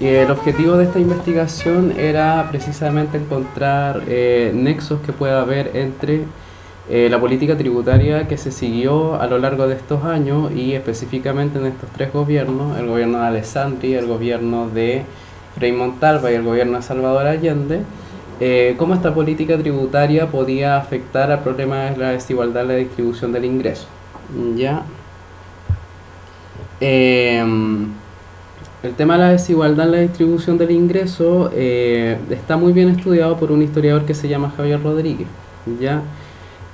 El objetivo de esta investigación era precisamente encontrar eh, nexos que pueda haber entre eh, la política tributaria que se siguió a lo largo de estos años y específicamente en estos tres gobiernos, el gobierno de Alessandri, el gobierno de Frei Montalva y el gobierno de Salvador Allende, eh, cómo esta política tributaria podía afectar al problema de la desigualdad en la distribución del ingreso. ¿Ya? Em, el tema de la desigualdad en la distribución del ingreso eh, está muy bien estudiado por un historiador que se llama Javier Rodríguez. ¿ya?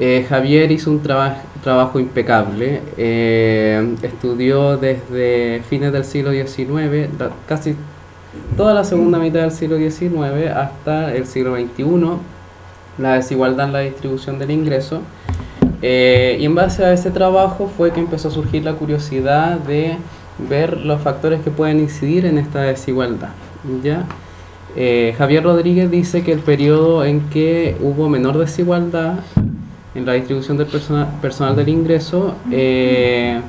Eh, Javier hizo un trabajo impecable, eh, estudió desde fines del siglo XIX, casi toda la segunda mitad del siglo XIX hasta el siglo XXI, la desigualdad en la distribución del ingreso. y en base a ese trabajo fue que empezó a surgir la curiosidad de ver los factores que pueden incidir en esta desigualdad. ¿ya? Eh, Javier Rodríguez dice que el periodo en que hubo menor desigualdad en la distribución del personal, personal del ingreso eh,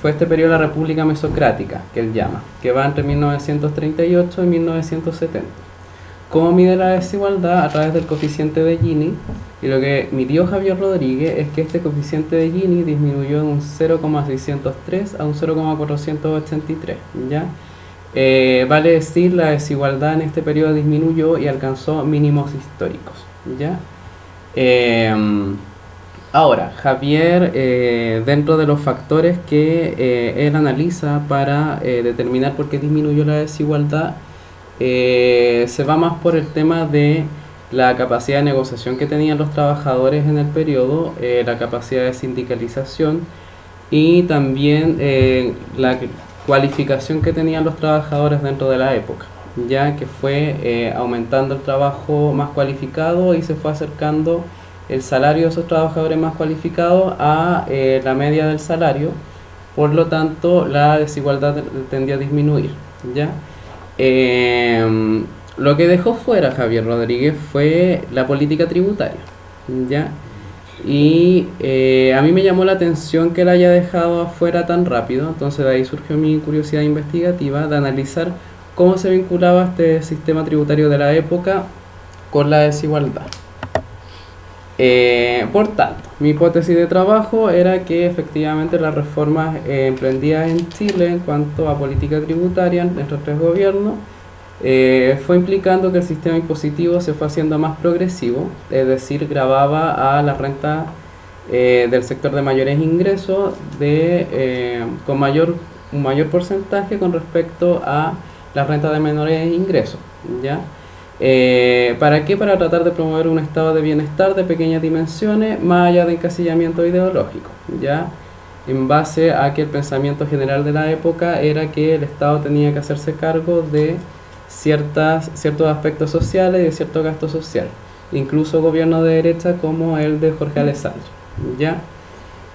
fue este periodo de la República Mesocrática, que él llama, que va entre 1938 y 1970. ¿Cómo mide la desigualdad? A través del coeficiente de Gini. Y lo que midió Javier Rodríguez es que este coeficiente de Gini disminuyó de un 0,603 a un 0,483. ¿ya? Eh, vale decir, la desigualdad en este periodo disminuyó y alcanzó mínimos históricos. ¿ya? Em, ahora, Javier, eh, dentro de los factores que eh, él analiza para determinar por qué disminuyó la desigualdad, eh, se va más por el tema de la capacidad de negociación que tenían los trabajadores en el periodo, eh, la capacidad de sindicalización y también eh, la cualificación que tenían los trabajadores dentro de la época, ya que fue aumentando el trabajo más cualificado y se fue acercando el salario de esos trabajadores más cualificados a la media del salario, por lo tanto la desigualdad tendía a disminuir, ¿ya? Eh, lo que dejó fuera Javier Rodríguez fue la política tributaria. ¿ya? Y eh, a mí me llamó la atención que la haya dejado afuera tan rápido, entonces de ahí surgió mi curiosidad investigativa de analizar cómo se vinculaba este sistema tributario de la época con la desigualdad. Eh, por tanto, mi hipótesis de trabajo era que efectivamente las reformas eh, emprendidas en Chile en cuanto a política tributaria en estos tres gobiernos eh, fue implicando que el sistema impositivo se fue haciendo más progresivo, es decir, grababa a la renta del sector de mayores ingresos con mayor, un mayor porcentaje con respecto a la renta de menores ingresos. ¿ya? Eh, ¿Para qué? Para tratar de promover un estado de bienestar de pequeñas dimensiones, más allá de encasillamiento ideológico, ¿ya? En base a que el pensamiento general de la época era que el Estado tenía que hacerse cargo de ciertas, ciertos aspectos sociales y de cierto gasto social, incluso gobierno de derecha como el de Jorge Alessandro, ¿ya?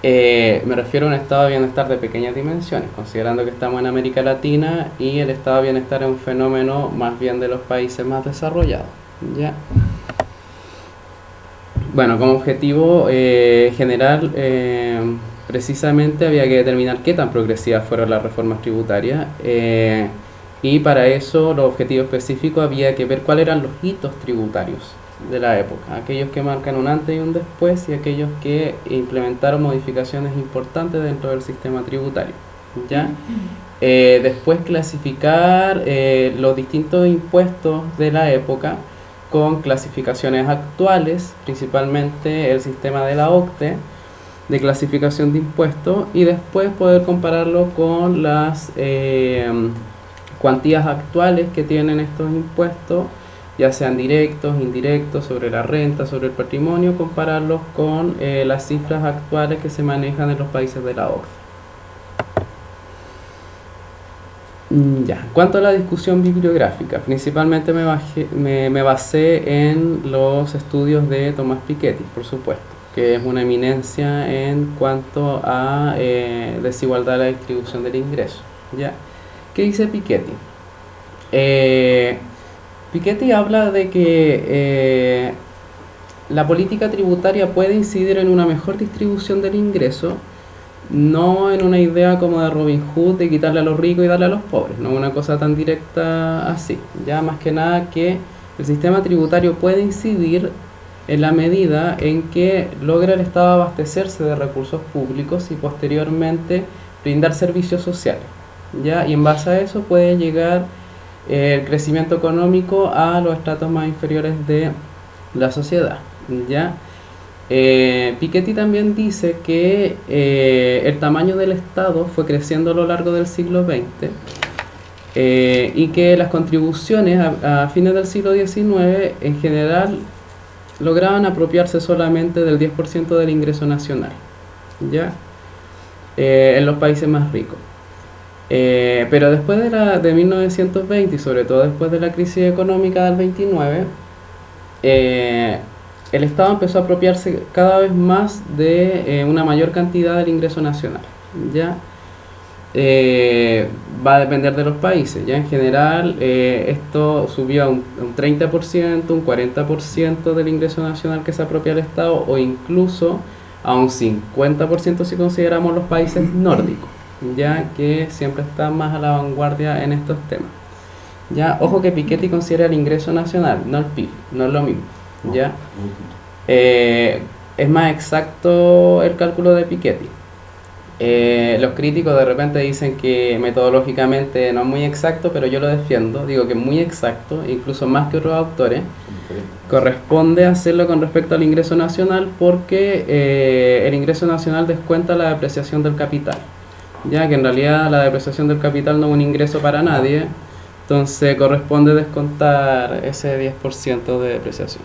Eh, me refiero a un estado de bienestar de pequeñas dimensiones, considerando que estamos en América Latina y el estado de bienestar es un fenómeno más bien de los países más desarrollados. ¿ya? Bueno, como objetivo eh, general, eh, precisamente había que determinar qué tan progresivas fueron las reformas tributarias y para eso, los objetivos específicos, había que ver cuáles eran los hitos tributarios de la época, aquellos que marcan un antes y un después y aquellos que implementaron modificaciones importantes dentro del sistema tributario. ¿ya? Eh, después clasificar eh, los distintos impuestos de la época con clasificaciones actuales, principalmente el sistema de la OCTE de clasificación de impuestos y después poder compararlo con las eh, cuantías actuales que tienen estos impuestos ya sean directos, indirectos, sobre la renta, sobre el patrimonio, compararlos con eh, las cifras actuales que se manejan en los países de la OCDE. Mm, ya, cuanto a la discusión bibliográfica, principalmente me, me, basé en los estudios de Tomás Piketty, por supuesto. que es una eminencia en cuanto a desigualdad de la distribución del ingreso. ¿ya? ¿Qué dice Piketty? Piketty habla de que la política tributaria puede incidir en una mejor distribución del ingreso, no en una idea como de Robin Hood de quitarle a los ricos y darle a los pobres, no una cosa tan directa así. Ya más que nada que el sistema tributario puede incidir en la medida en que logra el Estado abastecerse de recursos públicos y posteriormente brindar servicios sociales. ¿ya? Y en base a eso puede llegar eh, el crecimiento económico a los estratos más inferiores de la sociedad. ¿ya? Eh, Piketty también dice que eh, el tamaño del Estado fue creciendo a lo largo del siglo XX eh, y que las contribuciones a, fines del siglo XIX en general lograban apropiarse solamente del 10% del ingreso nacional, ¿ya? en los países más ricos. Pero después de, la, de 1920 y sobre todo después de la crisis económica del 29, el Estado empezó a apropiarse cada vez más de eh, una mayor cantidad del ingreso nacional. ¿ya? Eh, va a depender de los países. Ya en general eh, esto subió a un, un 30%, un 40% del ingreso nacional que se apropia el Estado o incluso a un 50% si consideramos los países nórdicos, ya que siempre están más a la vanguardia en estos temas. Ya, ojo que Piketty considera el ingreso nacional, no el PIB, no es lo mismo. ¿ya? Eh, es más exacto el cálculo de Piketty. Eh, los críticos de repente dicen que metodológicamente no es muy exacto, pero yo lo defiendo, digo que es muy exacto, incluso más que otros autores. Corresponde hacerlo con respecto al ingreso nacional porque eh, el ingreso nacional descuenta la depreciación del capital, ya que en realidad la depreciación del capital no es un ingreso para nadie, entonces corresponde descontar ese 10% de depreciación.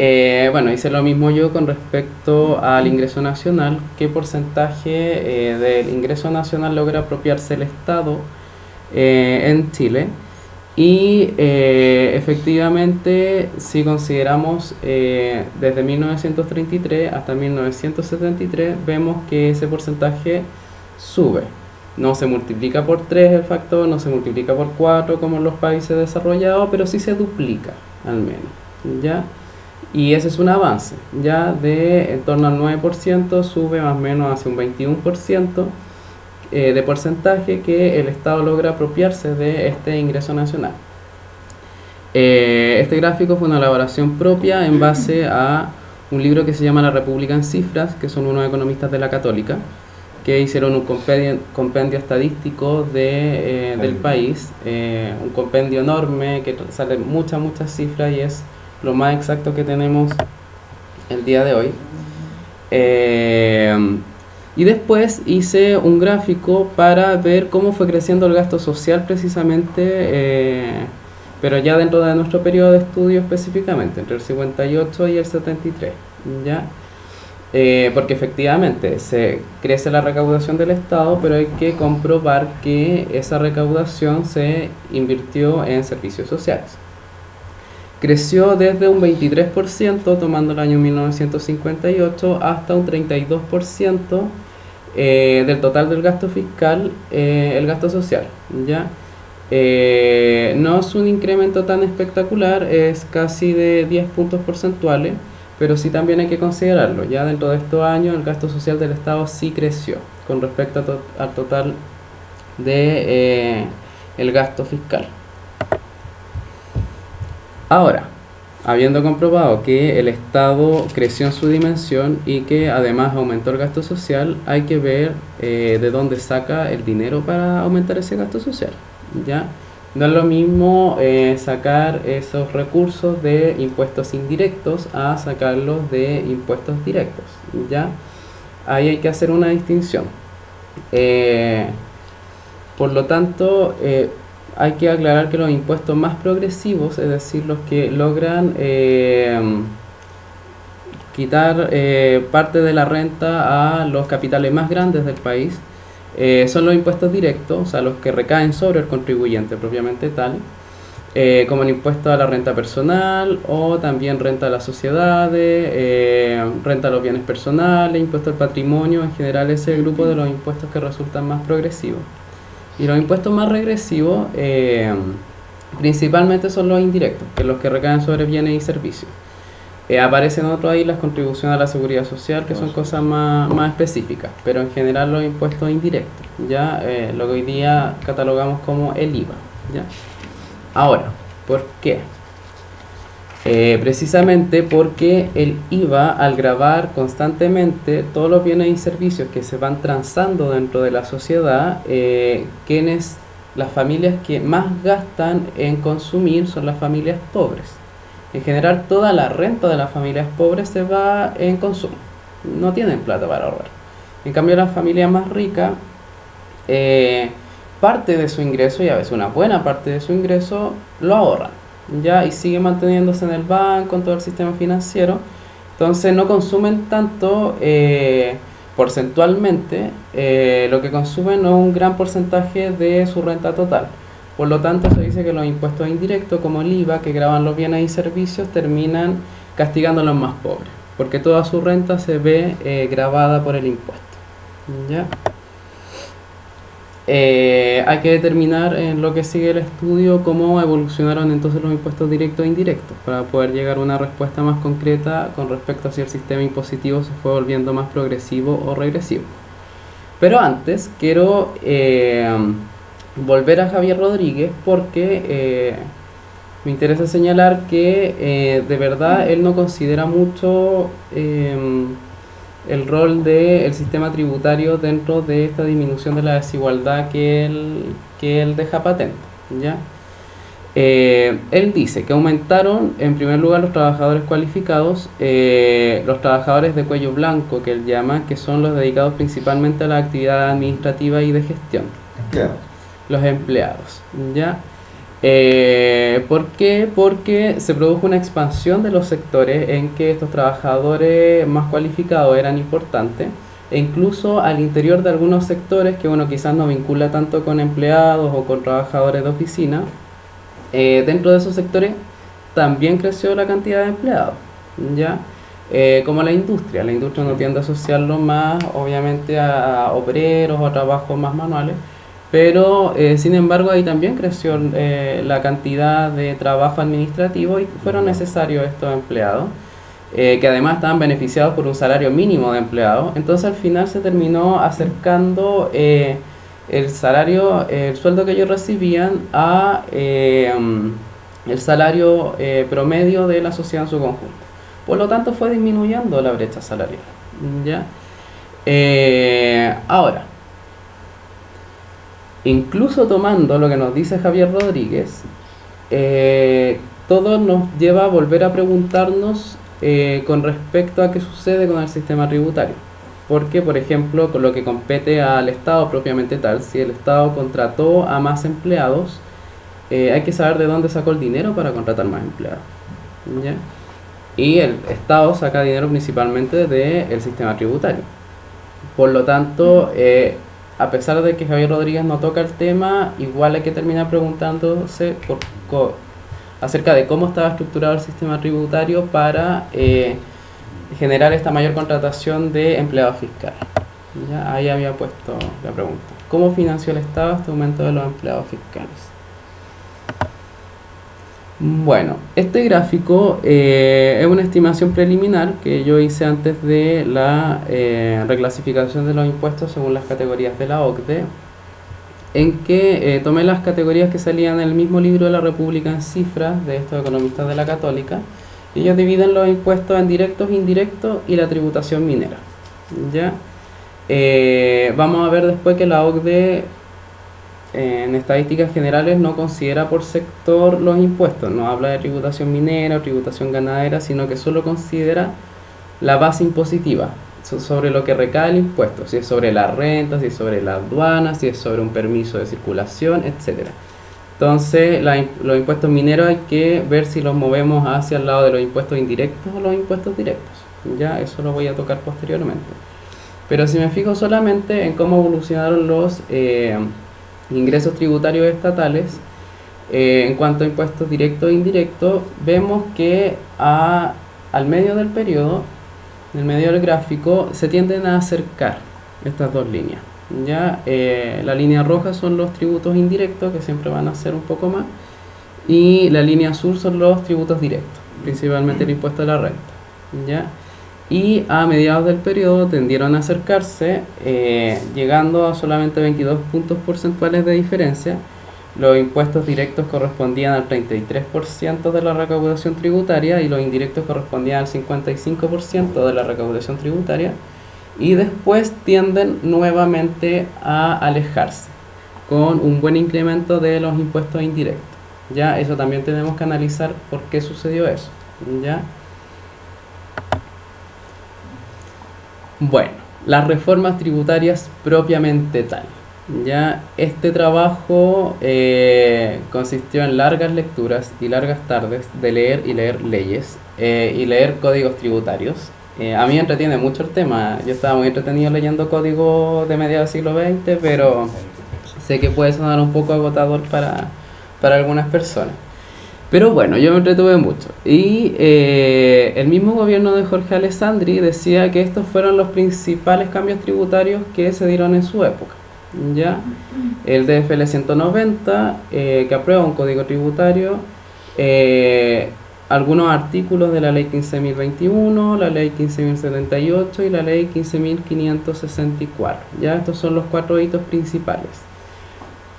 Eh, bueno, hice lo mismo yo con respecto al ingreso nacional. ¿Qué porcentaje eh, del ingreso nacional logra apropiarse el Estado eh, en Chile? Y efectivamente, si consideramos desde 1933 hasta 1973, vemos que ese porcentaje sube. No se multiplica por 3 el factor, no se multiplica por 4 como en los países desarrollados, pero sí se duplica al menos. ¿ya? Y ese es un avance, ya de en torno al 9% sube más o menos hacia un 21% eh, de porcentaje que el Estado logra apropiarse de este ingreso nacional. Eh, este gráfico fue una elaboración propia en base a un libro que se llama La República en Cifras, que son unos economistas de la Católica, que hicieron un compendio, compendio estadístico de, eh, del país, un compendio enorme que sale muchas, muchas cifras y es lo más exacto que tenemos el día de hoy. Y después hice un gráfico para ver cómo fue creciendo el gasto social precisamente, eh, pero ya dentro de nuestro periodo de estudio específicamente, entre el 58 y el 73. ¿ya? Eh, porque efectivamente se crece la recaudación del Estado, pero hay que comprobar que esa recaudación se invirtió en servicios sociales creció desde un 23%, tomando el año 1958, hasta un 32% eh, del total del gasto fiscal, eh, el gasto social. ¿ya? Eh, no es un incremento tan espectacular, es casi de 10 puntos porcentuales, pero sí también hay que considerarlo. Ya dentro de estos años el gasto social del Estado sí creció con respecto al total de gasto fiscal. Ahora, habiendo comprobado que el Estado creció en su dimensión y que además aumentó el gasto social, hay que ver eh, de dónde saca el dinero para aumentar ese gasto social. ¿ya? No es lo mismo eh, sacar esos recursos de impuestos indirectos a sacarlos de impuestos directos. ¿ya? Ahí hay que hacer una distinción. Eh, por lo tanto, hay que aclarar que los impuestos más progresivos, es decir, los que logran eh, quitar eh, parte de la renta a los capitales más grandes del país, eh, son los impuestos directos, o sea, los que recaen sobre el contribuyente propiamente tal. eh, como el impuesto a la renta personal o también renta a las sociedades, eh, renta a los bienes personales, impuesto al patrimonio, en general ese grupo de los impuestos que resultan más progresivos. Y los impuestos más regresivos eh, principalmente son los indirectos, que son los que recaen sobre bienes y servicios. aparecen otros ahí las contribuciones a la seguridad social, que son cosas más, más específicas, pero en general los impuestos indirectos, ya lo que hoy día catalogamos como el IVA. ¿ya? Ahora, ¿por qué? Eh, precisamente porque el IVA, al grabar constantemente todos los bienes y servicios que se van transando dentro de la sociedad, eh, quienes, las familias que más gastan en consumir son las familias pobres. En general, toda la renta de las familias pobres se va en consumo. No tienen plata para ahorrar. En cambio, las familias más ricas eh, parte de su ingreso y a veces una buena parte de su ingreso lo ahorran, ¿ya? Y sigue manteniéndose en el banco, en todo el sistema financiero. Entonces no consumen tanto eh, porcentualmente, eh, lo que consumen no es un gran porcentaje de su renta total. Por lo tanto, se dice que los impuestos indirectos, como el IVA, que graban los bienes y servicios, terminan castigando a los más pobres, porque toda su renta se ve eh, grabada por el impuesto. ¿ya? Eh, hay que determinar en lo que sigue el estudio cómo evolucionaron entonces los impuestos directos e indirectos para poder llegar a una respuesta más concreta con respecto a si el sistema impositivo se fue volviendo más progresivo o regresivo. Pero antes quiero eh, volver a Javier Rodríguez porque eh, me interesa señalar que de verdad él no considera mucho el rol del sistema tributario dentro de esta disminución de la desigualdad que él, que él deja patente. ¿ya? Eh, él dice que aumentaron en primer lugar los trabajadores cualificados, eh, los trabajadores de cuello blanco que él llama, que son los dedicados principalmente a la actividad administrativa y de gestión. Los empleados. ¿ya? Eh, ¿Por qué? Porque se produjo una expansión de los sectores en que estos trabajadores más cualificados eran importantes e incluso al interior de algunos sectores que uno quizás no vincula tanto con empleados o con trabajadores de oficina, eh, dentro de esos sectores también creció la cantidad de empleados, ¿ya? Eh, como la industria, la industria no tiende a asociarlo más obviamente a obreros o a trabajos más manuales, pero, eh, sin embargo, ahí también creció eh, la cantidad de trabajo administrativo y fueron necesarios estos empleados, eh, que además estaban beneficiados por un salario mínimo de empleados. Entonces, al final se terminó acercando el salario, el sueldo que ellos recibían a el salario promedio de la sociedad en su conjunto. Por lo tanto, fue disminuyendo la brecha salarial. ¿ya? ahora, incluso tomando lo que nos dice Javier Rodríguez, eh, todo nos lleva a volver a preguntarnos eh, con respecto a qué sucede con el sistema tributario. Porque, por ejemplo, con lo que compete al Estado propiamente tal, si el Estado contrató a más empleados, eh, hay que saber de dónde sacó el dinero para contratar más empleados. Y el Estado saca dinero principalmente del sistema tributario. Por lo tanto, a pesar de que Javier Rodríguez no toca el tema, igual hay que terminar preguntándose acerca de cómo estaba estructurado el sistema tributario para eh, generar esta mayor contratación de empleados fiscales. ¿Ya? Ahí había puesto la pregunta. ¿Cómo financió el Estado este aumento de los empleados fiscales? Bueno, este gráfico eh, es una estimación preliminar que yo hice antes de la eh, reclasificación de los impuestos según las categorías de la OCDE, en que eh, tomé las categorías que salían en el mismo libro de la República en cifras de estos economistas de la Católica, y ellos dividen los impuestos en directos, indirectos y la tributación minera. ¿ya? vamos a ver después que la OCDE en estadísticas generales no considera por sector los impuestos, no habla de tributación minera o tributación ganadera, sino que solo considera la base impositiva sobre lo que recae el impuesto, si es sobre la renta, si es sobre la aduana, si es sobre un permiso de circulación, etc. Entonces, los impuestos mineros hay que ver si los movemos hacia el lado de los impuestos indirectos o los impuestos directos. Ya, eso lo voy a tocar posteriormente. Pero si me fijo solamente en cómo evolucionaron los... Eh, ingresos tributarios estatales, eh, en cuanto a impuestos directos e indirectos, vemos que a, al medio del periodo, en el medio del gráfico, se tienden a acercar estas dos líneas. ¿ya? Eh, la línea roja son los tributos indirectos, que siempre van a ser un poco más, y la línea azul son los tributos directos, principalmente el impuesto a la renta. ¿ya? Y a mediados del periodo tendieron a acercarse, eh, llegando a solamente 22 puntos porcentuales de diferencia, los impuestos directos correspondían al 33% de la recaudación tributaria y los indirectos correspondían al 55% de la recaudación tributaria y después tienden nuevamente a alejarse con un buen incremento de los impuestos indirectos. Ya eso también tenemos que analizar por qué sucedió eso. Ya. Bueno, las reformas tributarias propiamente tal. Ya este trabajo eh, consistió en largas lecturas y largas tardes de leer y leer leyes eh, y leer códigos tributarios. Eh, a mí me entretiene mucho el tema. Yo estaba muy entretenido leyendo códigos de mediados del siglo XX, pero sé que puede sonar un poco agotador para, para algunas personas. Pero bueno, yo me entretuve mucho. Y el mismo gobierno de Jorge Alessandri decía que estos fueron los principales cambios tributarios que se dieron en su época. ¿ya? El DFL 190, eh, que aprueba un código tributario, eh, algunos artículos de la ley 15.021, la ley 15.078 y la ley 15.564. ¿ya? Estos son los cuatro hitos principales.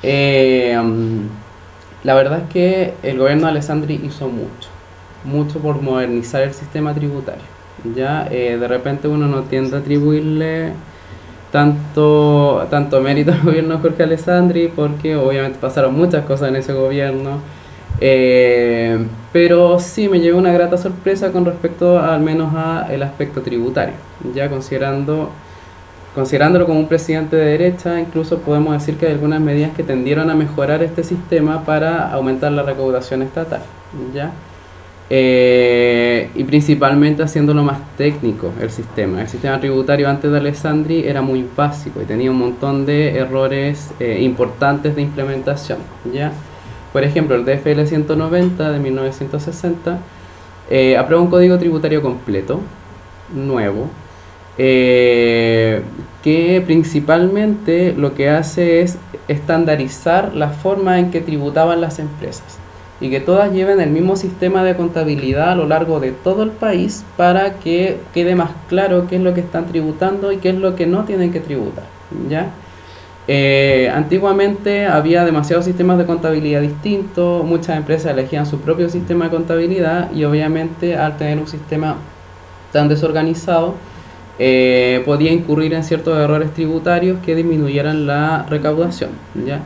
Eh, la verdad es que el gobierno de Alessandri hizo mucho, mucho por modernizar el sistema tributario. Ya de repente uno no tiende a atribuirle tanto, tanto mérito al gobierno de Jorge Alessandri, porque obviamente pasaron muchas cosas en ese gobierno, eh, pero sí me llevé una grata sorpresa con respecto al menos al aspecto tributario, ya considerando considerándolo como un presidente de derecha, incluso podemos decir que hay algunas medidas que tendieron a mejorar este sistema para aumentar la recaudación estatal, ¿ya? Eh, y principalmente haciéndolo más técnico el sistema. El sistema tributario antes de Alessandri era muy básico y tenía un montón de errores eh, importantes de implementación. ¿ya? Por ejemplo, el DFL 190 de 1960 eh, aprueba un código tributario completo, nuevo, que principalmente lo que hace es estandarizar la forma en que tributaban las empresas y que todas lleven el mismo sistema de contabilidad a lo largo de todo el país para que quede más claro qué es lo que están tributando y qué es lo que no tienen que tributar. ¿ya? Eh, antiguamente había demasiados sistemas de contabilidad distintos, muchas empresas elegían su propio sistema de contabilidad y obviamente al tener un sistema tan desorganizado eh, podía incurrir en ciertos errores tributarios que disminuyeran la recaudación. ¿ya?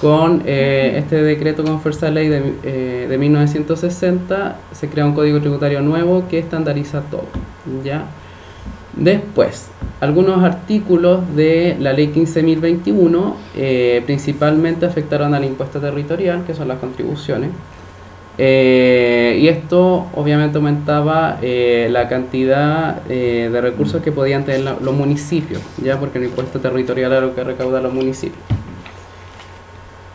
con eh, este decreto con fuerza de ley de, de 1960 se crea un código tributario nuevo que estandariza todo. ¿ya? Después, algunos artículos de la ley 15.021 eh, principalmente afectaron al impuesto territorial, que son las contribuciones. Eh, y esto obviamente aumentaba la cantidad de recursos que podían tener los municipios, ya porque el impuesto territorial era lo que recauda los municipios.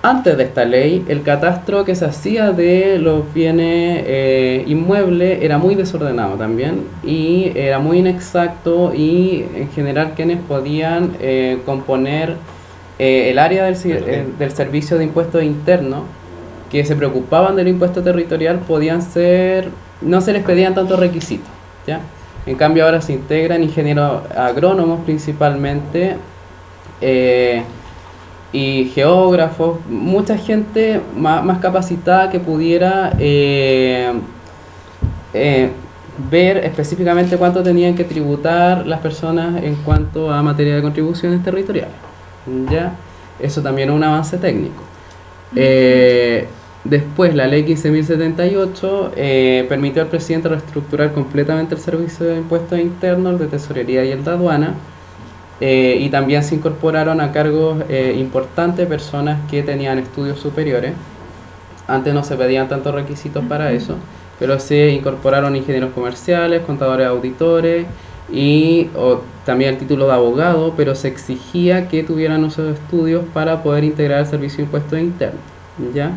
Antes de esta ley, el catastro que se hacía de los bienes eh, inmuebles era muy desordenado también y era muy inexacto y en general quienes podían eh, componer eh, el área del, del servicio de impuestos internos que se preocupaban del impuesto territorial podían ser, no se les pedían tantos requisitos. ¿ya? En cambio ahora se integran ingenieros agrónomos principalmente y geógrafos, mucha gente más, capacitada que pudiera eh, eh, ver específicamente cuánto tenían que tributar las personas en cuanto a materia de contribuciones territoriales. ¿ya? Eso también es un avance técnico. Eh, después, la ley 15.078 permitió al presidente reestructurar completamente el servicio de impuestos internos, el de tesorería y el de aduana eh, y también se incorporaron a cargos eh, importantes personas que tenían estudios superiores. Antes no se pedían tantos requisitos para eso, pero se incorporaron ingenieros comerciales, contadores auditores y también el título de abogado, pero se exigía que tuvieran esos estudios para poder integrar el servicio de impuestos internos. ¿ya?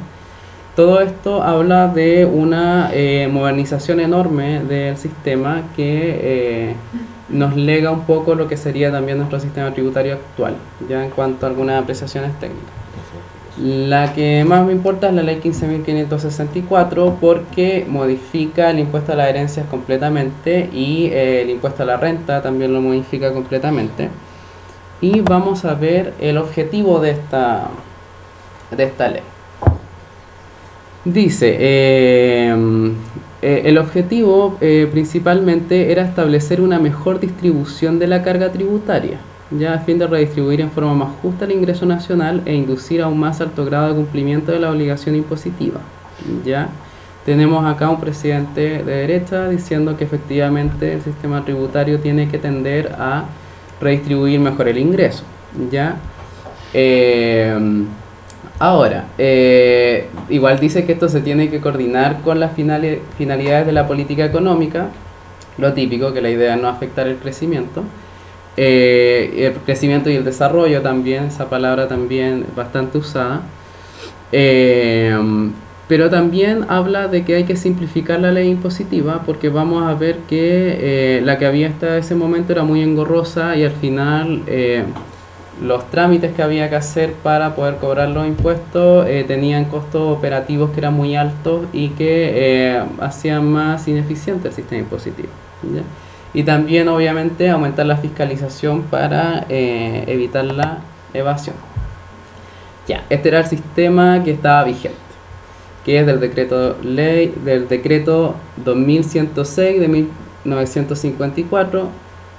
Todo esto habla de una eh, modernización enorme del sistema que eh, nos lega un poco lo que sería también nuestro sistema tributario actual, ya en cuanto a algunas apreciaciones técnicas. La que más me importa es la ley 15.564 porque modifica el impuesto a las herencias completamente y eh, el impuesto a la renta también lo modifica completamente. Y vamos a ver el objetivo de esta, de esta ley. Dice, eh, eh, el objetivo eh, principalmente era establecer una mejor distribución de la carga tributaria, ya a fin de redistribuir en forma más justa el ingreso nacional e inducir a un más alto grado de cumplimiento de la obligación impositiva. Ya tenemos acá un presidente de derecha diciendo que efectivamente el sistema tributario tiene que tender a redistribuir mejor el ingreso. Ya Ahora, eh, igual dice que esto se tiene que coordinar con las finalidades de la política económica, lo típico, que la idea es no afectar el crecimiento. Eh, el crecimiento y el desarrollo también, esa palabra también bastante usada. Eh, pero también habla de que hay que simplificar la ley impositiva porque vamos a ver que la que había hasta ese momento era muy engorrosa y al final los trámites que había que hacer para poder cobrar los impuestos eh, tenían costos operativos que eran muy altos y que eh, hacían más ineficiente el sistema impositivo. Y también, obviamente, aumentar la fiscalización para eh, evitar la evasión. Ya, este era el sistema que estaba vigente, que es del decreto ley del decreto 2106 de 1954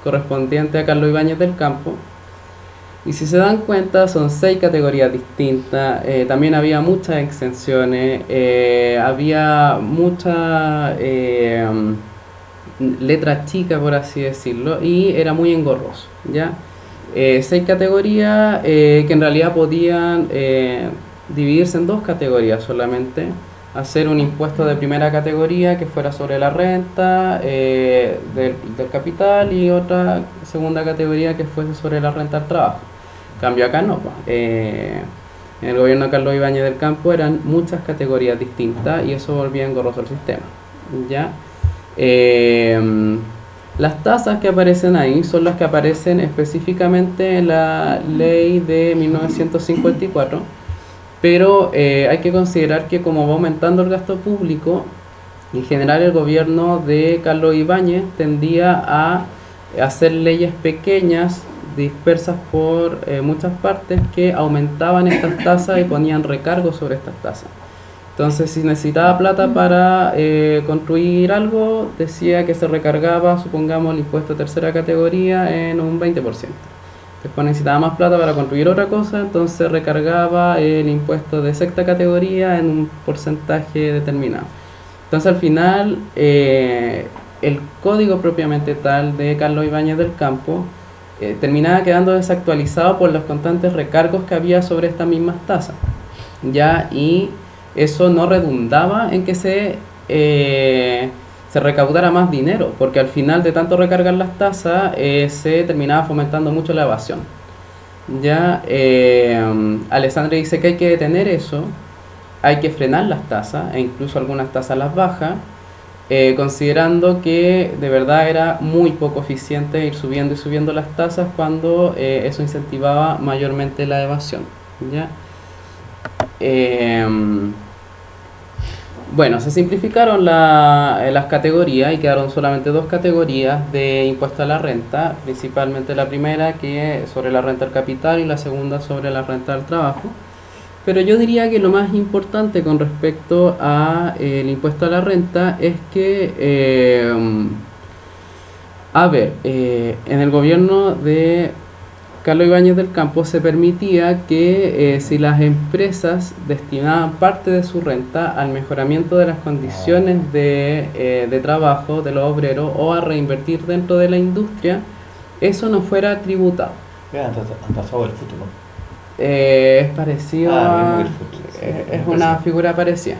correspondiente a Carlos Ibáñez del Campo y si se dan cuenta, son seis categorías distintas. Eh, también había muchas exenciones, eh, había muchas eh, letras chicas, por así decirlo, y era muy engorroso. ¿ya? seis categorías que en realidad podían dividirse en dos categorías solamente. Hacer un impuesto de primera categoría que fuera sobre la renta del, del capital y otra segunda categoría que fuese sobre la renta al trabajo. Cambio acá no. Eh, en el gobierno de Carlos Ibáñez del Campo eran muchas categorías distintas y eso volvía engorroso el sistema. ¿ya? Eh, las tasas que aparecen ahí son las que aparecen específicamente en la ley de 1954, pero eh, hay que considerar que como va aumentando el gasto público, en general el gobierno de Carlos Ibáñez tendía a hacer leyes pequeñas dispersas por eh, muchas partes que aumentaban estas tasas y ponían recargos sobre estas tasas. Entonces, si necesitaba plata para eh, construir algo, decía que se recargaba, supongamos, el impuesto de tercera categoría en un 20%. Después necesitaba más plata para construir otra cosa, entonces recargaba el impuesto de sexta categoría en un porcentaje determinado. Entonces, al final, eh, el código propiamente tal de Carlos Ibáñez del Campo eh, terminaba quedando desactualizado por los constantes recargos que había sobre estas mismas tasas. ¿ya? Y eso no redundaba en que se, eh, se recaudara más dinero, porque al final de tanto recargar las tasas eh, se terminaba fomentando mucho la evasión. Ya Alessandra dice que hay que detener eso, hay que frenar las tasas, e incluso algunas tasas las baja, eh, considerando que de verdad era muy poco eficiente ir subiendo y subiendo las tasas cuando eh, eso incentivaba mayormente la evasión. ¿ya? Em, bueno, se simplificaron la, eh, las categorías y quedaron solamente dos categorías de impuesto a la renta, principalmente la primera que es sobre la renta al capital y la segunda sobre la renta al trabajo. Pero yo diría que lo más importante con respecto al eh, impuesto a la renta es que, eh, a ver, eh, en el gobierno de Carlos Ibáñez del Campo se permitía que si las empresas destinaban parte de su renta al mejoramiento de las condiciones de, de trabajo de los obreros o a reinvertir dentro de la industria, eso no fuera tributado. Eh, es parecido ah, a, eh, es una figura parecida.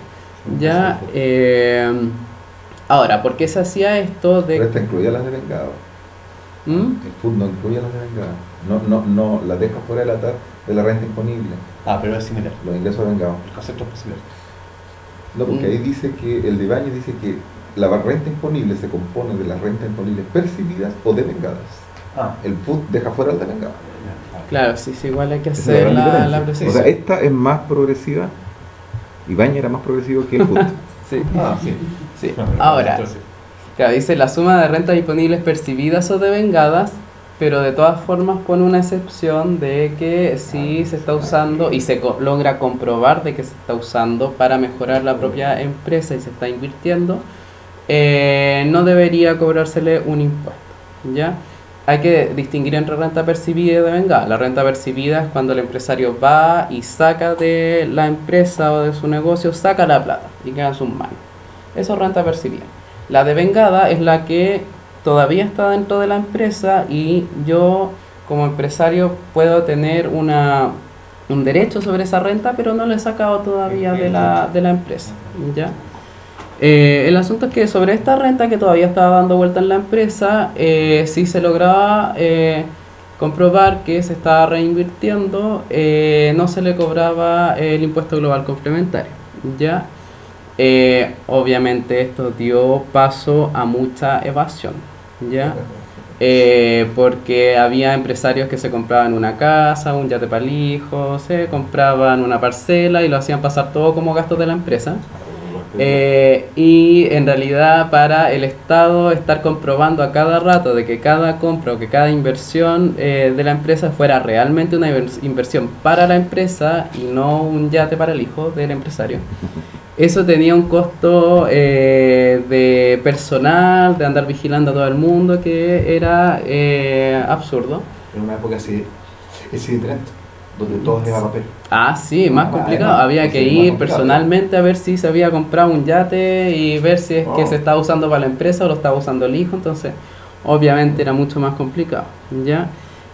Ya, eh, ahora, ¿por qué se hacía esto de... Resta incluye a las devengadas. ¿Mm? El fondo incluye a las devengadas. No, no, no, las deja fuera de la, de la renta disponible. Ah, pero es similar. Los ingresos vengados. El concepto es similar. No, porque ahí dice que el de Baño dice que la renta imponible se compone de las rentas imponibles percibidas o devengadas. Ah. El FUT deja fuera el devengado. Claro, sí, sí, igual hay que hacer la, la, precisión. O sea, esta es más progresiva y Baña era más progresivo que el sí. Ah, sí. sí. Ahora, claro, dice la suma de rentas disponibles percibidas o devengadas pero de todas formas pone una excepción de que si se está usando y se logra comprobar de que se está usando para mejorar la propia empresa y se está invirtiendo, eh, no debería cobrársele un impuesto. ¿ya? Hay que distinguir entre renta percibida y devengada. La renta percibida es cuando el empresario va y saca de la empresa o de su negocio, saca la plata y queda en sus manos. Eso es renta percibida. La devengada es la que todavía está dentro de la empresa y yo como empresario puedo tener una, un derecho sobre esa renta, pero no lo he sacado todavía de la, de la empresa. ¿ya? Eh, el asunto es que sobre esta renta que todavía estaba dando vuelta en la empresa, eh, si se lograba eh, comprobar que se estaba reinvirtiendo, eh, no se le cobraba el impuesto global complementario. ¿ya? obviamente esto dio paso a mucha evasión. ¿ya? Eh, porque había empresarios que se compraban una casa, un yate para el hijo, se compraban una parcela y lo hacían pasar todo como gastos de la empresa. Eh, y en realidad para el Estado estar comprobando a cada rato de que cada compra o que cada inversión eh, de la empresa fuera realmente una inversión para la empresa y no un yate para el hijo del empresario. Eso tenía un costo eh, de personal, de andar vigilando a todo el mundo, que era eh, absurdo. En una época así, ese donde todo era papel. Ah, sí, más complicado. Había que ir personalmente a ver si se había comprado un yate y ver si es que oh. se estaba usando para la empresa o lo estaba usando el hijo. Entonces, obviamente era mucho más complicado. ¿ya?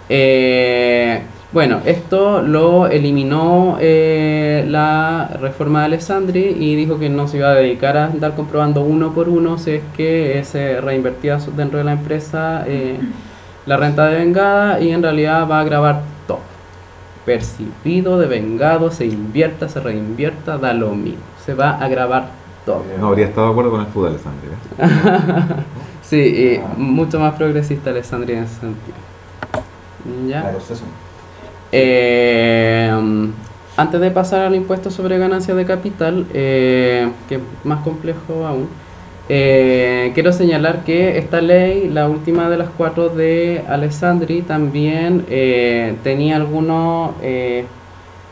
Eh, bueno, esto lo eliminó eh, la reforma de Alessandri y dijo que no se iba a dedicar a andar comprobando uno por uno si es que se reinvertía dentro de la empresa eh, la renta de vengada y en realidad va a grabar. Percibido, de vengado, se invierta, se reinvierta, da lo mismo. Se va a grabar todo. No habría estado de acuerdo con el fútbol Alessandri. ¿eh? sí, mucho más progresista Alessandri en ese sentido. ¿Ya? Claro, eh, antes de pasar al impuesto sobre ganancias de capital, eh, que es más complejo aún, eh, quiero señalar que esta ley, la última de las cuatro de Alessandri, también tenía algunos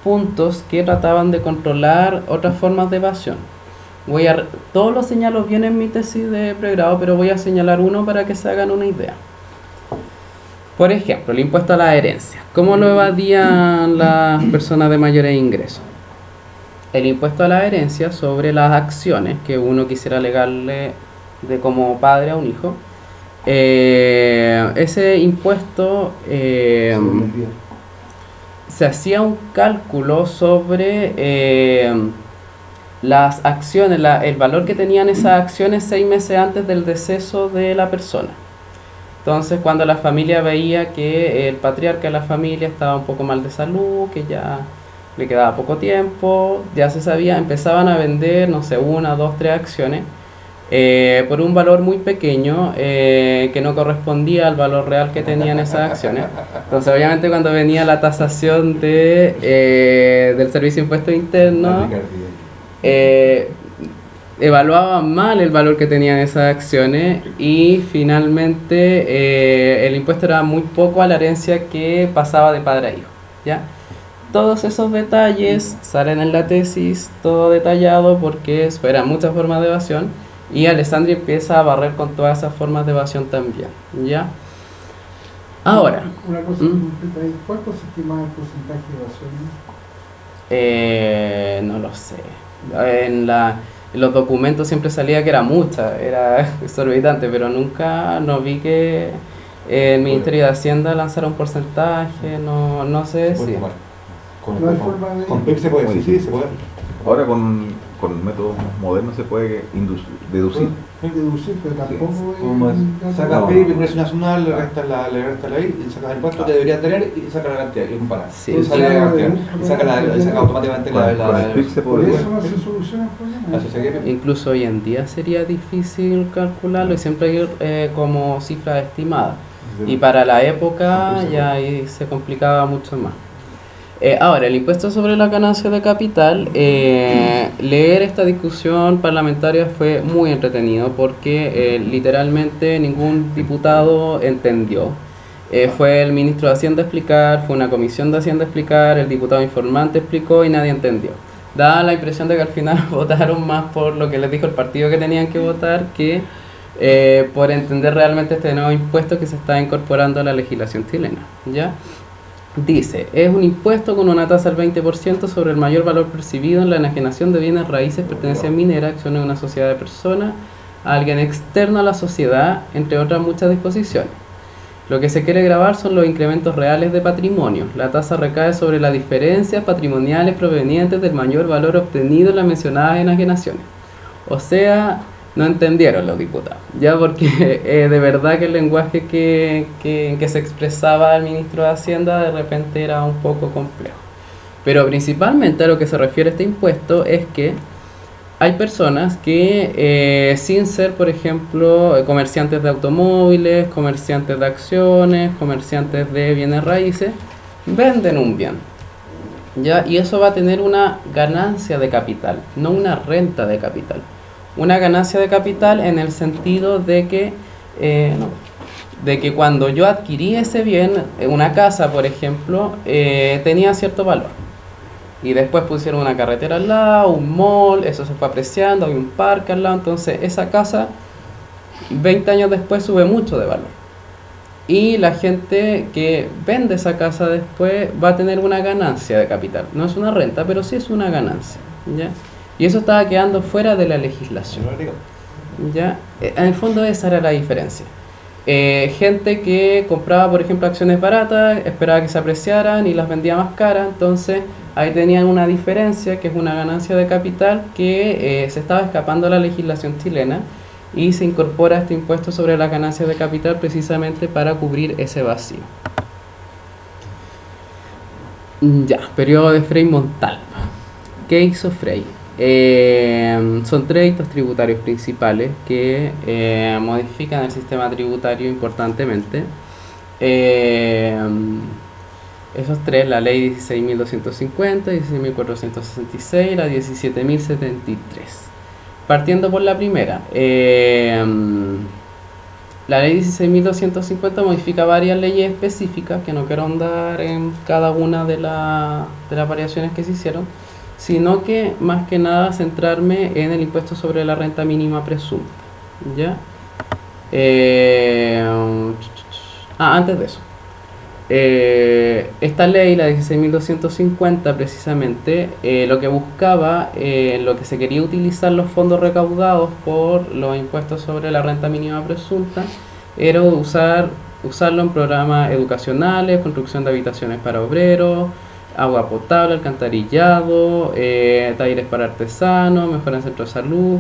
puntos que trataban de controlar otras formas de evasión. Voy a, todos los señalos vienen en mi tesis de pregrado, pero voy a señalar uno para que se hagan una idea. Por ejemplo, el impuesto a la herencia. ¿Cómo lo evadían las personas de mayores ingresos? El impuesto a la herencia sobre las acciones que uno quisiera legarle de como padre a un hijo. Eh, ese impuesto eh, se hacía un cálculo sobre eh, las acciones, el valor que tenían esas acciones seis meses antes del deceso de la persona. Entonces, cuando la familia veía que el patriarca de la familia estaba un poco mal de salud, que ya le quedaba poco tiempo, ya se sabía, empezaban a vender, no sé, una, dos, tres acciones eh, por un valor muy pequeño eh, que no correspondía al valor real que tenían esas acciones. Entonces, obviamente, cuando venía la tasación de, eh, del Servicio de Impuesto Interno, evaluaban mal el valor que tenían esas acciones y finalmente el impuesto era muy poco a la herencia que pasaba de padre a hijo. ¿ya? Todos esos detalles salen en la tesis, todo detallado porque eran muchas formas de evasión y Alessandri empieza a barrer con todas esas formas de evasión también. ¿ya? Ahora. Una cosa ¿Mm? ¿cuánto se estima el porcentaje de evasión? Eh, no lo sé. En la en los documentos siempre salía que era mucha, era exorbitante, pero nunca no vi que el Ministerio de Hacienda lanzara un porcentaje, no, sé si... Con, con, con, PIB se puede, sí, sí, se puede. Ahora con con métodos modernos se puede deducir. Deducir, pero tampoco es. Sacas PIB, ingreso nacional, restas la, le restas la I, sacas el impuesto que debería tener y sacas la cantidad y comparas. Sí, y saca la cantidad. Y saca, la, saca automáticamente la, la, la, se Por eso no se soluciona el problema. Incluso hoy en día sería difícil calcularlo y siempre hay eh, como cifras estimadas. Y para la época ya ahí se complicaba mucho más. Eh, ahora, el impuesto sobre la ganancia de capital, eh, leer esta discusión parlamentaria fue muy entretenido porque eh, literalmente ningún diputado entendió. fue el ministro de Hacienda a explicar, fue una comisión de Hacienda a explicar, el diputado informante explicó y nadie entendió. Da la impresión de que al final votaron más por lo que les dijo el partido que tenían que votar que por entender realmente este nuevo impuesto que se está incorporando a la legislación chilena. ¿ya? Dice, es un impuesto con una tasa del 20% sobre el mayor valor percibido en la enajenación de bienes raíces, pertenencia minera, acciones de una sociedad de personas, a alguien externo a la sociedad, entre otras muchas disposiciones. Lo que se quiere grabar son los incrementos reales de patrimonio. La tasa recae sobre las diferencias patrimoniales provenientes del mayor valor obtenido en las mencionadas enajenaciones. O sea, no entendieron los diputados, ya porque eh, de verdad que el lenguaje que, que, se expresaba el ministro de Hacienda de repente era un poco complejo. Pero principalmente a lo que se refiere este impuesto es que hay personas que eh, sin ser, por ejemplo, comerciantes de automóviles, comerciantes de acciones, comerciantes de bienes raíces, venden un bien. ¿ya? Y eso va a tener una ganancia de capital, no una renta de capital una ganancia de capital en el sentido de que, eh, de que cuando yo adquirí ese bien, eh, una casa por ejemplo, eh, tenía cierto valor. Y después pusieron una carretera al lado, un mall, eso se fue apreciando, hay un parque al lado, entonces esa casa 20 años después sube mucho de valor. Y la gente que vende esa casa después va a tener una ganancia de capital. No es una renta, pero sí es una ganancia. ¿ya? Y eso estaba quedando fuera de la legislación. ¿Ya? Eh, en el fondo esa era la diferencia. Eh, gente que compraba, por ejemplo, acciones baratas, esperaba que se apreciaran y las vendía más caras, entonces ahí tenían una diferencia, que es una ganancia de capital, que eh, se estaba escapando a la legislación chilena y se incorpora este impuesto sobre las ganancias de capital precisamente para cubrir ese vacío. Ya, periodo de Frei Montalva. ¿Qué hizo Frei? Eh, son tres delitos tributarios principales que eh, modifican el sistema tributario importantemente. Eh, esos tres, la ley 16.250, 16.466 y la 17.073. Partiendo por la primera, la ley 16.250 modifica varias leyes específicas, que no quiero andar en cada una de, de las variaciones que se hicieron sino que más que nada centrarme en el impuesto sobre la renta mínima presunta. ¿Ya? Eh, ah, antes de eso. Eh, esta ley, la 16.250 precisamente, eh, lo que buscaba, lo que se quería utilizar los fondos recaudados por los impuestos sobre la renta mínima presunta, era usar, usarlo en programas educacionales, construcción de habitaciones para obreros, agua potable, alcantarillado, eh, talleres para artesanos, mejora en centro de salud,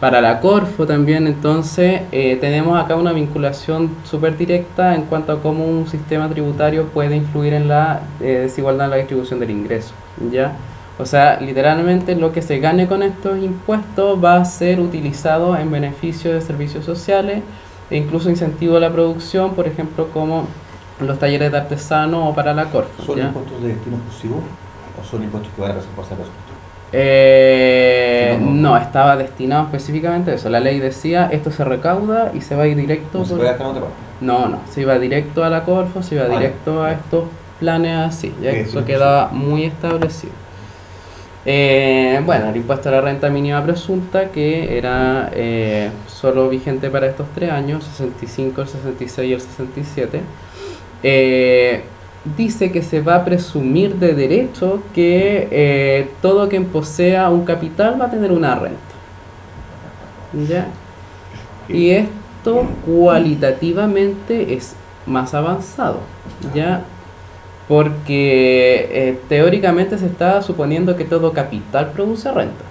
para la Corfo también. Entonces, eh, tenemos acá una vinculación súper directa en cuanto a cómo un sistema tributario puede influir en la eh, desigualdad en la distribución del ingreso. ¿ya? O sea, literalmente lo que se gane con estos impuestos va a ser utilizado en beneficio de servicios sociales e incluso incentivo a la producción, por ejemplo, como los talleres de artesano o para la Corfo. ¿Son impuestos de destino exclusivo o son impuestos que van a reservarse a eh, no, estaba destinado específicamente a eso. La ley decía esto se recauda y se va a ir directo. ¿No se puede gastar No, no, se iba directo a la Corfo, se iba directo a estos planes así. Ya eso quedaba muy establecido. Eh, bueno, el impuesto a la renta mínima presunta, que era eh, solo vigente para estos tres años, 65, el 66 y el 67 eh, dice que se va a presumir de derecho que eh, todo quien posea un capital va a tener una renta. ¿Ya? Y esto cualitativamente es más avanzado, ¿ya? Porque eh, teóricamente se está suponiendo que todo capital produce renta.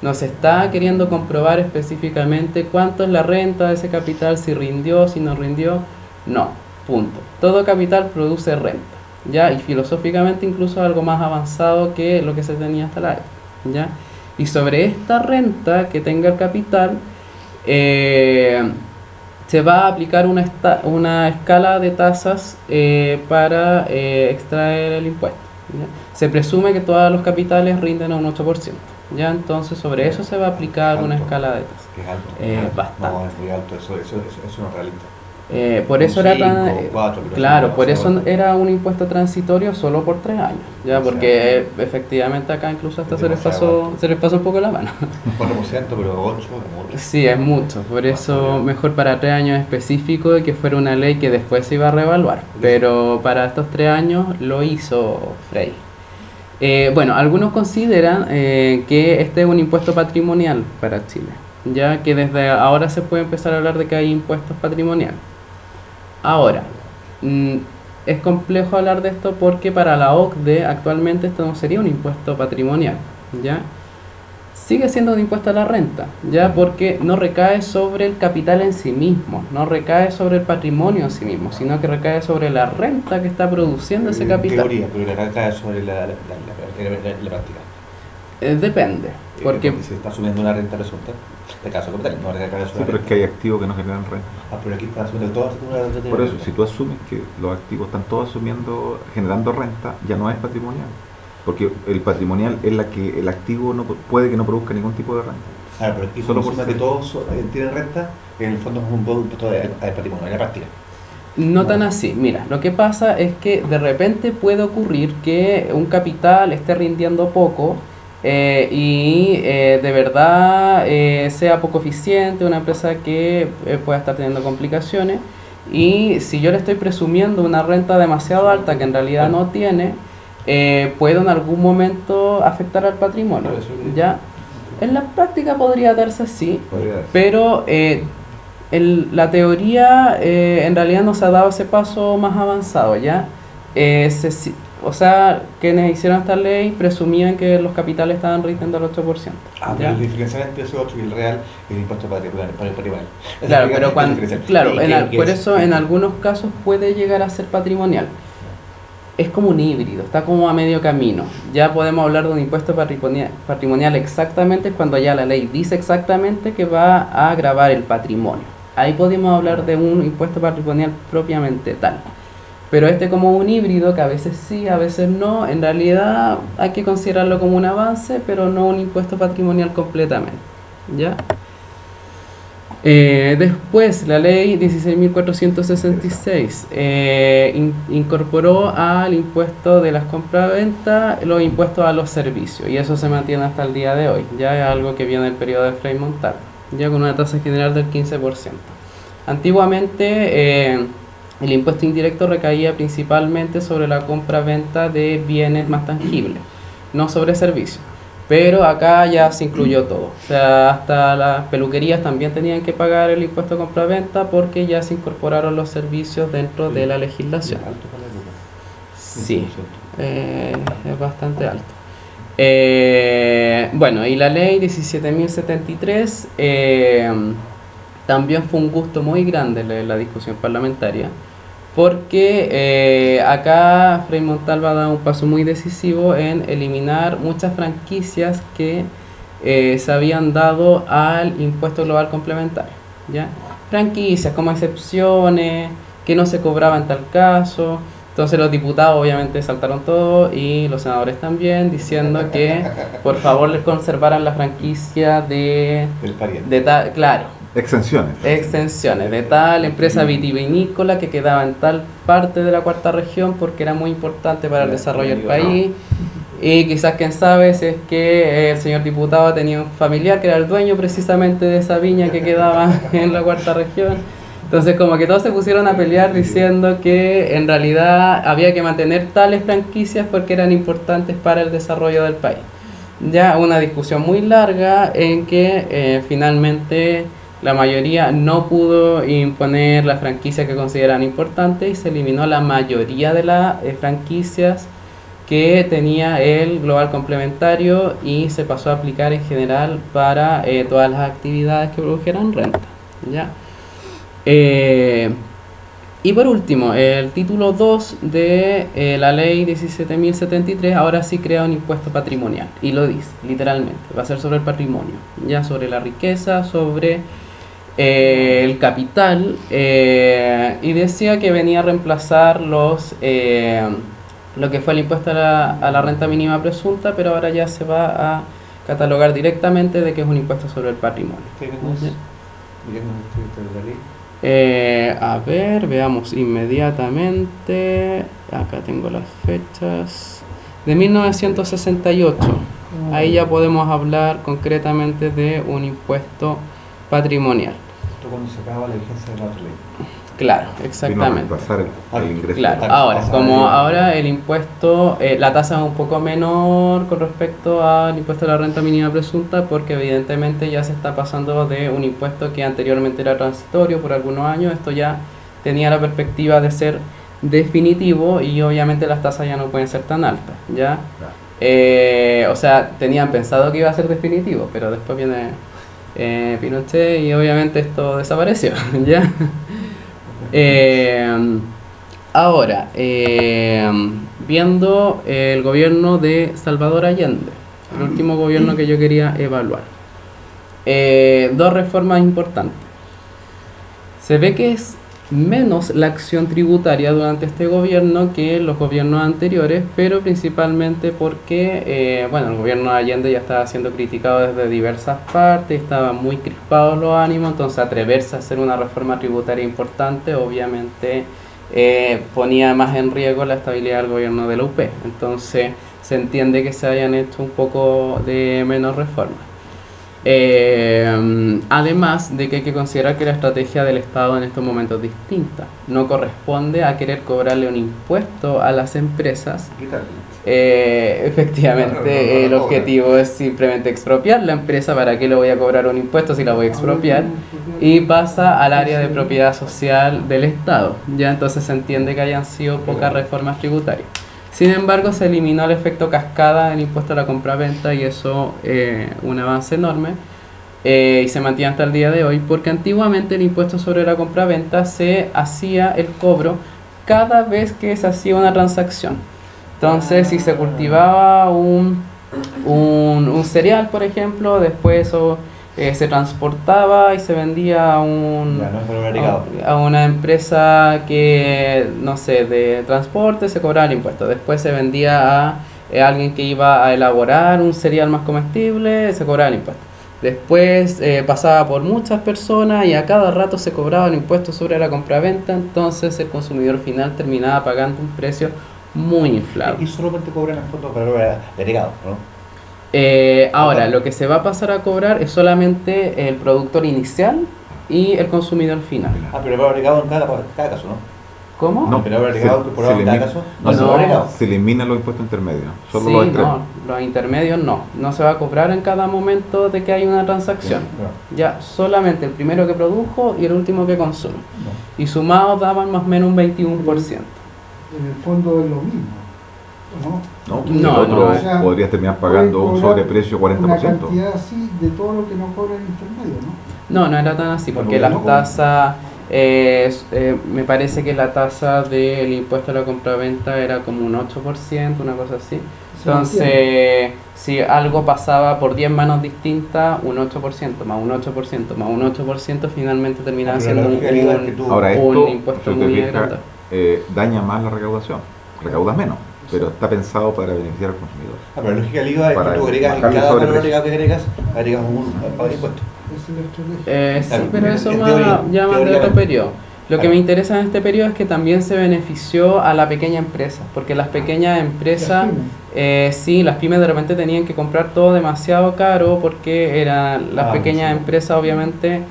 No se está queriendo comprobar específicamente cuánto es la renta de ese capital, si rindió, si no rindió. No, punto. Todo capital produce renta, ¿ya? Y filosóficamente incluso algo más avanzado que lo que se tenía hasta la época, ¿ya? Y sobre esta renta que tenga el capital, eh, se va a aplicar una, una escala de tasas eh, para eh, extraer el impuesto. Se presume que todos los capitales rinden a un 8%. ¿ya? Entonces sobre eso se va a aplicar una escala de tasas. Es alto. bastante. No, es muy alto, eso, eso, eso, eso no es realista. Eh, por eso era tan eh, claro por eso era un impuesto transitorio solo por tres años ya porque efectivamente acá incluso hasta se les pasó se les pasó un poco la mano. 4% pero 8 es mucho. Sí es mucho por eso mejor para tres años específico y que fuera una ley que después se iba a reevaluar pero para estos tres años lo hizo Frey. Eh, bueno algunos consideran que este es un impuesto patrimonial para Chile ya que desde ahora se puede empezar a hablar de que hay impuestos patrimoniales Ahora, mm, es complejo hablar de esto porque para la OCDE actualmente esto no sería un impuesto patrimonial, ¿ya? Sigue siendo un impuesto a la renta, ¿ya? Porque no recae sobre el capital en sí mismo, no recae sobre el patrimonio en sí mismo, sino que recae sobre la renta que está produciendo ese capital. Teoría, pero recae sobre la, práctica. Eh, depende, porque... si está asumiendo una renta resulta de caso capital, no sobre sí, pero es que hay activos que no generan renta. Ah, pero aquí está asumiendo todo Por eso, si tú asumes que los activos están todos asumiendo, generando renta, ya no es patrimonial. Porque el patrimonial es la que el activo no puede que no produzca ningún tipo de renta. Ah, pero aquí solo por que todos eh, tienen renta, en el fondo es un producto de, patrimonio, en la práctica. No tan así. Mira, lo que pasa es que de repente puede ocurrir que un capital esté rindiendo poco eh, y eh, de verdad eh, sea poco eficiente, una empresa que pueda estar teniendo complicaciones. Y si yo le estoy presumiendo una renta demasiado alta que en realidad no tiene, puede en algún momento afectar al patrimonio. ¿ya? En la práctica podría darse así, pero el, la teoría en realidad nos ha dado ese paso más avanzado. ¿ya? Se, o sea, quienes hicieron esta ley presumían que los capitales estaban rindiendo al 8%. Ah, pero el diferencial entre ese 8 y el real es el impuesto patrimonial. Claro, pero cuando, claro por eso en algunos casos puede llegar a ser patrimonial. Es como un híbrido, está como a medio camino. Ya podemos hablar de un impuesto patrimonial, patrimonial exactamente cuando ya la ley dice exactamente que va a agravar el patrimonio. Ahí podemos hablar de un impuesto patrimonial propiamente tal. Pero este como un híbrido, que a veces sí, a veces no, en realidad hay que considerarlo como un avance, pero no un impuesto patrimonial completamente. ¿Ya? Eh, después, la ley 16.466 eh, incorporó al impuesto de las compras-venta los impuestos a los servicios, y eso se mantiene hasta el día de hoy. Ya es algo que viene del periodo de Frei Montalvo, ya con una tasa general del 15%. Antiguamente, eh, el impuesto indirecto recaía principalmente sobre la compra-venta de bienes más tangibles, no sobre servicios. Pero acá ya se incluyó todo. O sea, hasta las peluquerías también tenían que pagar el impuesto de compra-venta porque ya se incorporaron los servicios dentro de la legislación. Sí, eh, es bastante alto. Eh, bueno, y la ley 17.073 eh, también fue un gusto muy grande la discusión parlamentaria porque eh, acá Frei Montalva da un paso muy decisivo en eliminar muchas franquicias que eh, se habían dado al impuesto global complementario. ¿ya? Franquicias como excepciones, que no se cobraba en tal caso. Entonces los diputados obviamente saltaron todo y los senadores también diciendo que por favor les conservaran la franquicia de... de tal, claro, Extensiones. Extensiones de tal empresa vitivinícola que quedaba en tal parte de la cuarta región porque era muy importante para el desarrollo del país. Y quizás quien sabe si es que el señor diputado tenía un familiar que era el dueño precisamente de esa viña que quedaba en la cuarta región. Entonces como que todos se pusieron a pelear diciendo que en realidad había que mantener tales franquicias porque eran importantes para el desarrollo del país. Ya una discusión muy larga en que eh, finalmente la mayoría no pudo imponer la franquicia que consideran importante y se eliminó la mayoría de las eh, franquicias que tenía el global complementario y se pasó a aplicar en general para eh, todas las actividades que produjeran renta. ¿ya? Eh, y por último, el título 2 de la ley 17.073 ahora sí crea un impuesto patrimonial y lo dice literalmente, va a ser sobre el patrimonio, ya sobre la riqueza, sobre el capital y decía que venía a reemplazar los lo que fue el impuesto a la, a la renta mínima presunta, pero ahora ya se va a catalogar directamente de que es un impuesto sobre el patrimonio. Eh, a ver, veamos inmediatamente. Acá tengo las fechas. De 1968. Ahí ya podemos hablar concretamente de un impuesto patrimonial. Cuando se acaba la vigencia de la ley. Claro, exactamente. el, ingreso. Claro, ahora, como ahora el impuesto, eh, la tasa es un poco menor con respecto al impuesto a la renta mínima presunta, porque evidentemente ya se está pasando de un impuesto que anteriormente era transitorio por algunos años, esto ya tenía la perspectiva de ser definitivo y obviamente las tasas ya no pueden ser tan altas, ¿ya? Eh, o sea, tenían pensado que iba a ser definitivo, pero después viene eh, Pinochet y obviamente esto desapareció, ¿ya? Eh, ahora, eh, viendo el gobierno de Salvador Allende, el último gobierno que yo quería evaluar. Dos reformas importantes. Se ve que es menos la acción tributaria durante este gobierno que los gobiernos anteriores, pero principalmente porque, eh, bueno, el gobierno de Allende ya estaba siendo criticado desde diversas partes, estaban muy crispados los ánimos, entonces atreverse a hacer una reforma tributaria importante, obviamente eh, ponía más en riesgo la estabilidad del gobierno de la UP. Entonces se entiende que se hayan hecho un poco de menos reformas. Eh, además de que hay que considerar que la estrategia del Estado en estos momentos es distinta. No corresponde a querer cobrarle un impuesto a las empresas. Eh, efectivamente, el objetivo es simplemente expropiar la empresa. ¿Para qué le voy a cobrar un impuesto si la voy a expropiar? Y pasa al área de propiedad social del Estado. Ya entonces se entiende que hayan sido pocas reformas tributarias. Sin embargo, se eliminó el efecto cascada del impuesto a la compra-venta y eso eh, un avance enorme. Eh, y se mantiene hasta el día de hoy porque antiguamente el impuesto sobre la compra-venta se hacía el cobro cada vez que se hacía una transacción. Entonces, si se cultivaba un, un, un cereal, por ejemplo, después eso eh, se transportaba y se vendía a, un, a, una empresa que, no sé, de transporte, se cobraba el impuesto. Después se vendía a eh, alguien que iba a elaborar un cereal más comestible, se cobraba el impuesto. Después eh, pasaba por muchas personas y a cada rato se cobraba el impuesto sobre la compraventa, entonces el consumidor final terminaba pagando un precio muy inflado. Y solamente cobran el fondo para agregado, ¿no? Eh, ahora, lo que se va a pasar a cobrar es solamente el productor inicial y el consumidor final. Ah, pero va agregado en cada, cada caso, ¿no? ¿Cómo? No, pero agregado en cada caso. No, no, se eliminan los impuestos intermedios. Solo sí, los no, los intermedios no. No se va a cobrar en cada momento de que hay una transacción. Ya, solamente el primero que produjo y el último que consume. Y sumados daban más o menos un 21%. En el fondo es lo mismo. ¿No? No, otro podrías terminar pagando un sobreprecio 40%. Una cantidad así de todo lo que no cobra el intermedio, ¿no? No, no era tan así, porque la tasa, eh, me parece que la tasa del impuesto a la compraventa era como un 8%, una cosa así. Entonces, si algo pasaba por 10 manos distintas, un 8%, más un 8%, más un 8%, finalmente terminaba siendo un, un, impuesto muy grande. Eh, daña más la recaudación, recaudas menos pero está pensado para beneficiar al consumidor. Ah, pero la lógica del IVA es que tú agregas en cada valor agregado que agregas, agregas un, un impuesto. Eh, sí, pero eso más, ya más de otro periodo. Lo que me interesa en este periodo es que también se benefició a la pequeña empresa, porque las pequeñas empresas, eh, sí, las pymes de repente tenían que comprar todo demasiado caro porque eran las ah, pequeñas empresas obviamente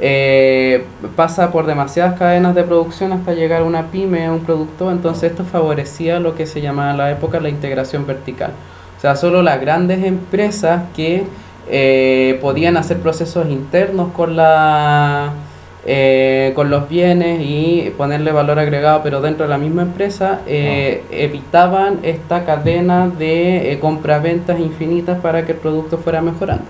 eh, pasa por demasiadas cadenas de producción hasta llegar a una pyme, a un producto, entonces esto favorecía lo que se llamaba en la época la integración vertical. O sea, solo las grandes empresas que eh, podían hacer procesos internos con la eh, con los bienes y ponerle valor agregado, pero dentro de la misma empresa, eh, evitaban esta cadena de eh, compra-ventas infinitas para que el producto fuera mejorando.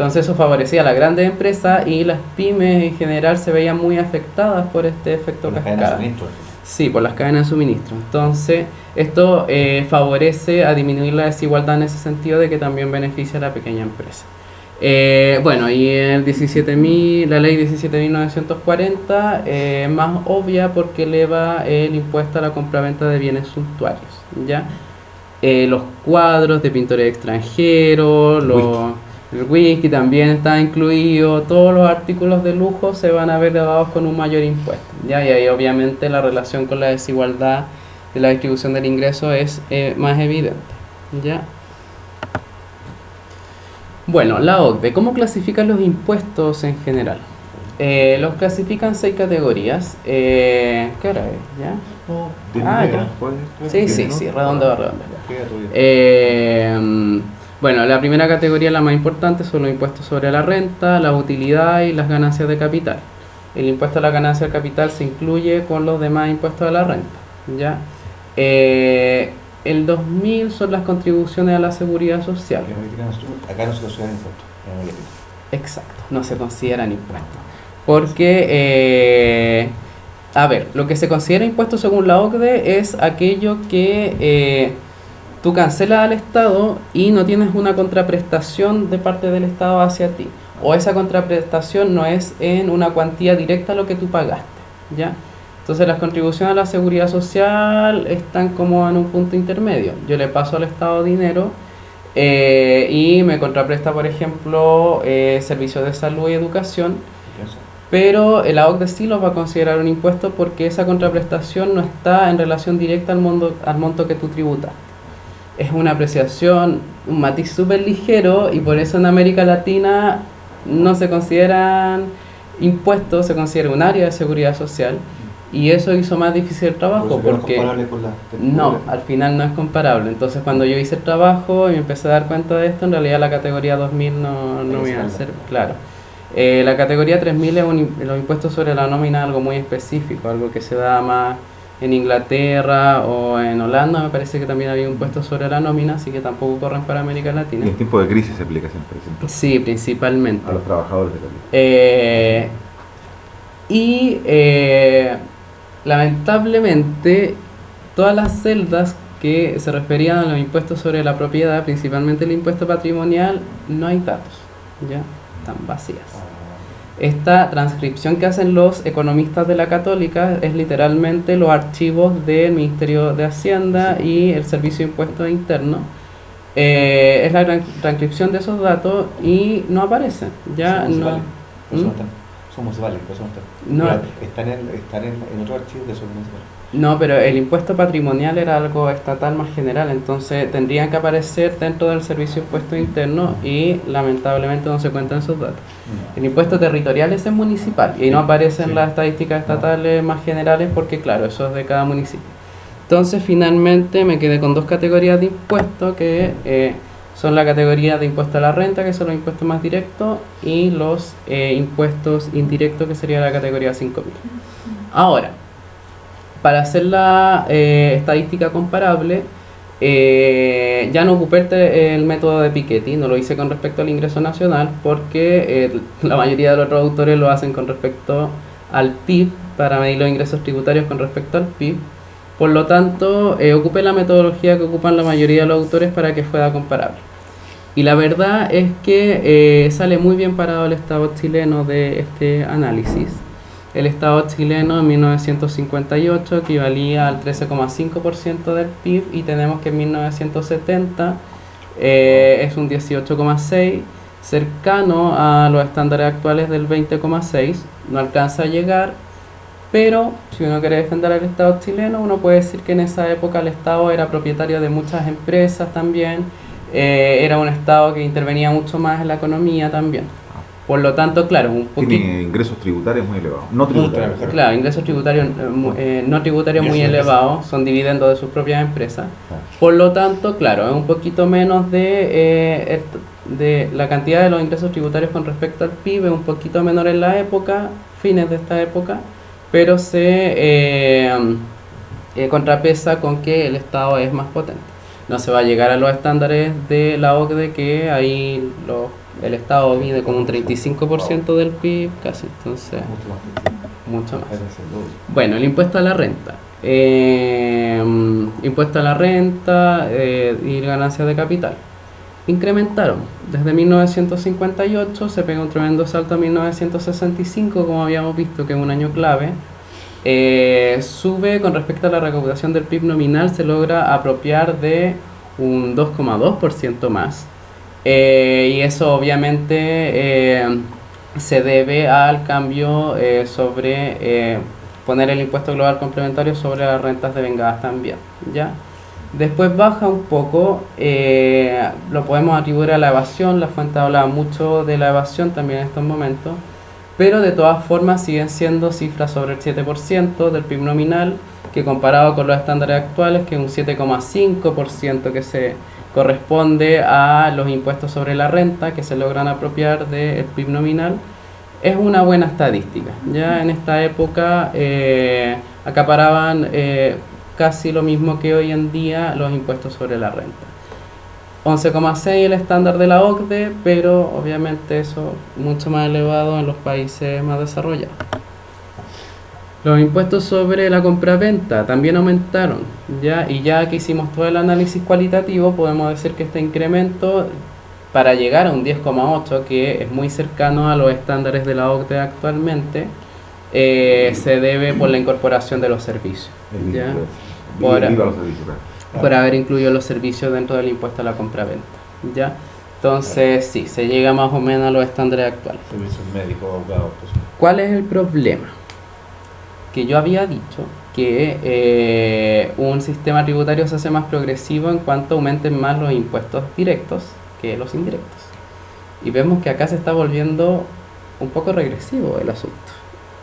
Entonces eso favorecía a las grandes empresas y las pymes en general se veían muy afectadas por este efecto Por cascada. cadenas de suministro. Sí, por las cadenas de suministro. Entonces, esto eh, favorece a disminuir la desigualdad en ese sentido de que también beneficia a la pequeña empresa. Eh, bueno, y el 17.000, la ley 17.940 eh, es más obvia porque eleva el impuesto a la compraventa de bienes suntuarios. ¿ya? Eh, los cuadros de pintores extranjeros, los, el whisky también está incluido, todos los artículos de lujo se van a ver grabados con un mayor impuesto. ¿ya? Y ahí obviamente la relación con la desigualdad de la distribución del ingreso es eh, más evidente. ¿ya? Bueno, la OCDE, ¿cómo clasifican los impuestos en general? Eh, los clasifican seis categorías. Eh, ¿Qué hora es? ¿Ya? Ah, ya. Sí, sí, sí, redondeo, redondeo. Eh, bueno, la primera categoría, la más importante, son los impuestos sobre la renta, la utilidad y las ganancias de capital. El impuesto a la ganancia del capital se incluye con los demás impuestos a la renta. ¿ya? Eh, el 2000 son las contribuciones a la seguridad social. Acá no se consideran impuestos. Exacto, no se consideran impuestos. Porque, eh, a ver, lo que se considera impuesto según la OCDE es aquello que eh, tú cancelas al Estado y no tienes una contraprestación de parte del Estado hacia ti. O esa contraprestación no es en una cuantía directa a lo que tú pagaste. ¿ya? Entonces las contribuciones a la seguridad social están como en un punto intermedio. Yo le paso al Estado dinero eh, y me contrapresta, por ejemplo, eh, servicios de salud y educación, pero el OCDE sí lo va a considerar un impuesto porque esa contraprestación no está en relación directa al, mundo, al monto que tú tributas. Es una apreciación, un matiz súper ligero y por eso en América Latina no se consideran impuestos, se considera un área de seguridad social y eso hizo más difícil el trabajo Por no porque... comparable con la- No, al final no es comparable. Entonces cuando yo hice el trabajo y me empecé a dar cuenta de esto, en realidad la categoría 2000 no, no me iba a ser claro. Eh, la categoría 3000 es un, los impuestos sobre la nómina, algo muy específico, algo que se da más en Inglaterra o en Holanda, me parece que también había un impuesto sobre la nómina, así que tampoco corren para América Y Latina. en tiempo de crisis se aplica siempre Sí, principalmente. a los trabajadores de la. Eh, y eh, lamentablemente todas las celdas que se referían a los impuestos sobre la propiedad, principalmente el impuesto patrimonial, no hay datos, ya están vacías. Esta transcripción que hacen los economistas de la Católica es literalmente los archivos del Ministerio de Hacienda y el Servicio de Impuestos Internos. Eh, es la tran- transcripción de esos datos y no aparecen. Ya no, eso ¿Mm? por eso no están. En, están en, en otro archivo que son municipales. No, pero el impuesto patrimonial era algo estatal más general, entonces tendrían que aparecer dentro del servicio de impuestos internos y lamentablemente no se cuentan esos datos. El impuesto territorial ese es municipal y no aparecen Sí. las estadísticas estatales más generales porque claro, eso es de cada municipio. Entonces finalmente me quedé con dos categorías de impuestos que eh, son la categoría de impuesto a la renta, que son los impuestos más directos, y los eh, impuestos indirectos, que sería la categoría 5.000. Ahora, para hacer la eh, estadística comparable, eh, ya no ocupé el, te- el método de Piketty, no lo hice con respecto al ingreso nacional, porque eh, la mayoría de los autores lo hacen con respecto al PIB, para medir los ingresos tributarios con respecto al PIB. Por lo tanto, ocupé la metodología que ocupan la mayoría de los autores para que fuera comparable. Y la verdad es que sale muy bien parado el Estado chileno de este análisis. El Estado chileno en 1958 equivalía al 13,5% del PIB y tenemos que en 1970 eh, es un 18,6%, cercano a los estándares actuales del 20,6%, no alcanza a llegar, pero si uno quiere defender al Estado chileno, uno puede decir que en esa época el Estado era propietario de muchas empresas también, eh, era un Estado que intervenía mucho más en la economía también. Por lo tanto, claro, un poquito... Tiene ingresos tributarios muy elevados. No tributarios. Claro. Claro, ingresos tributarios eh, eh, no tributarios muy elevados, son dividendos de sus propias empresas. Por lo tanto, claro, es un poquito menos de, eh, de la cantidad de los ingresos tributarios con respecto al PIB, es un poquito menor en la época, fines de esta época, pero se eh, eh, contrapesa con que el Estado es más potente. No se va a llegar a los estándares de la OCDE que ahí el Estado mide como un 35% del PIB casi, entonces mucho más. Bueno, el impuesto a la renta. Eh, impuesto a la renta y ganancias de capital incrementaron. Desde 1958 se pega un tremendo salto a 1965, como habíamos visto que es un año clave. Eh, sube con respecto a la recaudación del PIB nominal, se logra apropiar de un 2,2% más. Eh, y eso obviamente eh, se debe al cambio sobre poner el impuesto global complementario sobre las rentas de vengadas también. ¿ya? Después baja un poco, eh, lo podemos atribuir a la evasión, la fuente habla mucho de la evasión también en estos momentos, pero de todas formas siguen siendo cifras sobre el 7% del PIB nominal, que comparado con los estándares actuales, que es un 7,5% que se corresponde a los impuestos sobre la renta que se logran apropiar del PIB nominal, es una buena estadística. Ya en esta época eh, acaparaban... Eh, casi lo mismo que hoy en día los impuestos sobre la renta. 11,6 el estándar de la OCDE, pero obviamente eso mucho más elevado en los países más desarrollados. Los impuestos sobre la compra-venta también aumentaron, ¿ya? y ya que hicimos todo el análisis cualitativo, podemos decir que este incremento para llegar a un 10,8, que es muy cercano a los estándares de la OCDE actualmente, eh, se debe por la incorporación de los servicios. ¿ya? por, haber incluido los servicios dentro del impuesto a la compra-venta. ¿ya? Entonces, sí, se llega más o menos a los estándares actuales. Servicios médicos, abogados. ¿Cuál es el problema? Que yo había dicho que eh, un sistema tributario se hace más progresivo en cuanto aumenten más los impuestos directos que los indirectos. Y vemos que acá se está volviendo un poco regresivo el asunto.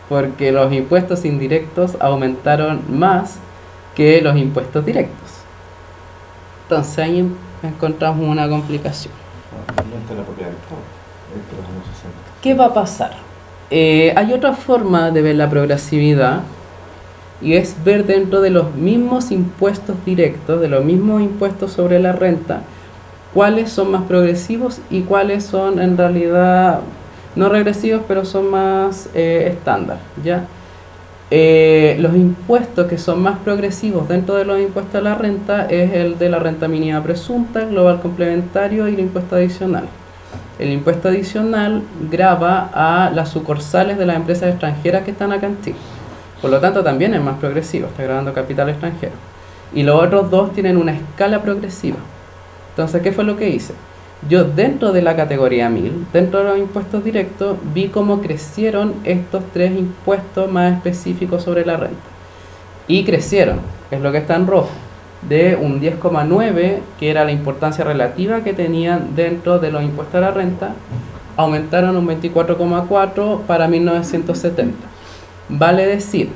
Porque los impuestos indirectos aumentaron más que los impuestos directos. Entonces ahí encontramos una complicación. ¿Qué va a pasar? Eh, hay otra forma de ver la progresividad y es ver dentro de los mismos impuestos directos, de los mismos impuestos sobre la renta, cuáles son más progresivos y cuáles son en realidad no regresivos, pero son más eh, estándar, ¿ya? Eh, los impuestos que son más progresivos dentro de los impuestos a la renta es el de la renta mínima presunta, global complementario y el impuesto adicional. El impuesto adicional grava a las sucursales de las empresas extranjeras que están acá en Chile. Por lo tanto, también es más progresivo, está grabando capital extranjero. Y los otros dos tienen una escala progresiva. Entonces, ¿qué fue lo que hice? yo dentro de la categoría 1000, dentro de los impuestos directos, vi cómo crecieron estos tres impuestos más específicos sobre la renta. Y crecieron, es lo que está en rojo, de un 10,9, que era la importancia relativa que tenían dentro de los impuestos a la renta, aumentaron un 24,4 para 1970. Vale decir,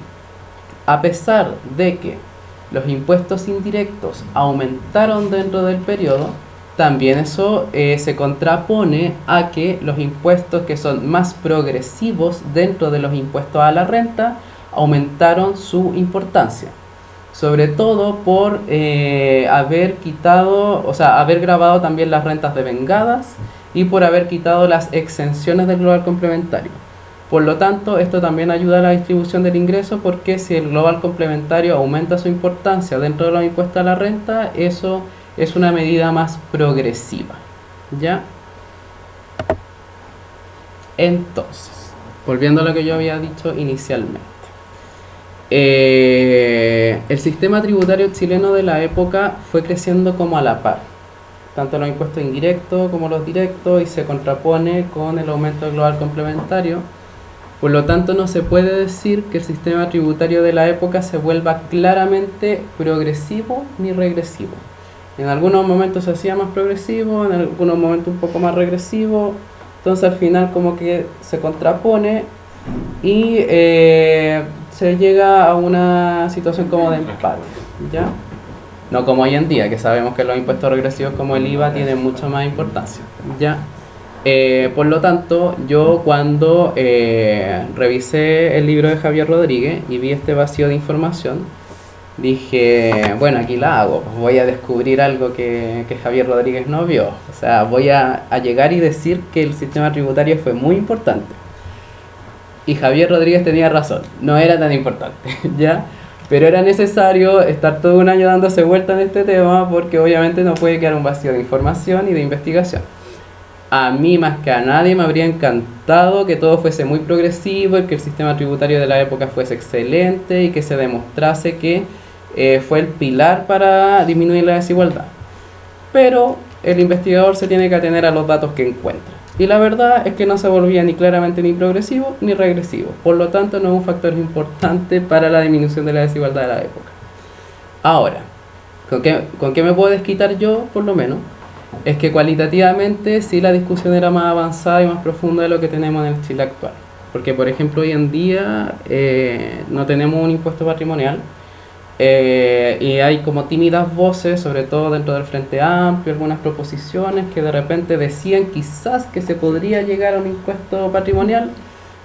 a pesar de que los impuestos indirectos aumentaron dentro del periodo, también eso eh, se contrapone a que los impuestos que son más progresivos dentro de los impuestos a la renta aumentaron su importancia. Sobre todo por eh, haber quitado, o sea, haber grabado también las rentas de vengadas y por haber quitado las exenciones del global complementario. Por lo tanto, esto también ayuda a la distribución del ingreso porque si el global complementario aumenta su importancia dentro de los impuestos a la renta, eso es una medida más progresiva. ¿Ya? Entonces, volviendo a lo que yo había dicho inicialmente. Eh, el sistema tributario chileno de la época fue creciendo como a la par, tanto los impuestos indirectos como los directos, y se contrapone con el aumento global complementario. Por lo tanto, no se puede decir que el sistema tributario de la época se vuelva claramente progresivo ni regresivo. En algunos momentos se hacía más progresivo, en algunos momentos un poco más regresivo. Entonces al final como que se contrapone y eh, se llega a una situación como de empate, ¿ya? No como hoy en día, que sabemos que los impuestos regresivos como el IVA tienen mucha más importancia, ¿ya? Eh, por lo tanto, yo cuando eh, revisé el libro de Javier Rodríguez y vi este vacío de información, dije, bueno, aquí la hago, voy a descubrir algo que, que Javier Rodríguez no vio. O sea, voy a, llegar y decir que el sistema tributario fue muy importante. Y Javier Rodríguez tenía razón, no era tan importante, ¿ya? Pero era necesario estar todo un año dándose vuelta en este tema porque obviamente no puede quedar un vacío de información y de investigación a mí más que a nadie me habría encantado que todo fuese muy progresivo y que el sistema tributario de la época fuese excelente y que se demostrase que eh, fue el pilar para disminuir la desigualdad. Pero el investigador se tiene que atener a los datos que encuentra. Y la verdad es que no se volvía ni claramente ni progresivo ni regresivo. Por lo tanto, no es un factor importante para la disminución de la desigualdad de la época. Ahora, ¿con qué, con qué me puedo desquitar yo, por lo menos? es que cualitativamente sí la discusión era más avanzada y más profunda de lo que tenemos en el Chile actual. Porque, por ejemplo, hoy en día eh, no tenemos un impuesto patrimonial eh, y hay como tímidas voces, sobre todo dentro del Frente Amplio, algunas proposiciones que de repente decían quizás que se podría llegar a un impuesto patrimonial,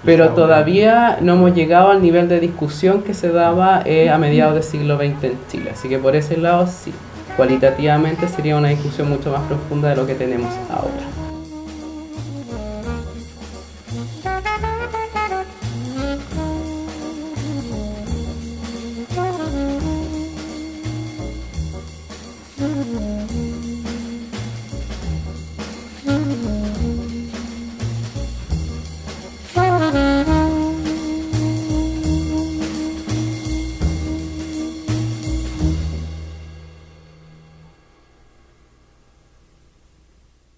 pero todavía no hemos llegado al nivel de discusión que se daba eh, a mediados del siglo XX en Chile. Así que por ese lado sí cualitativamente sería una discusión mucho más profunda de lo que tenemos ahora.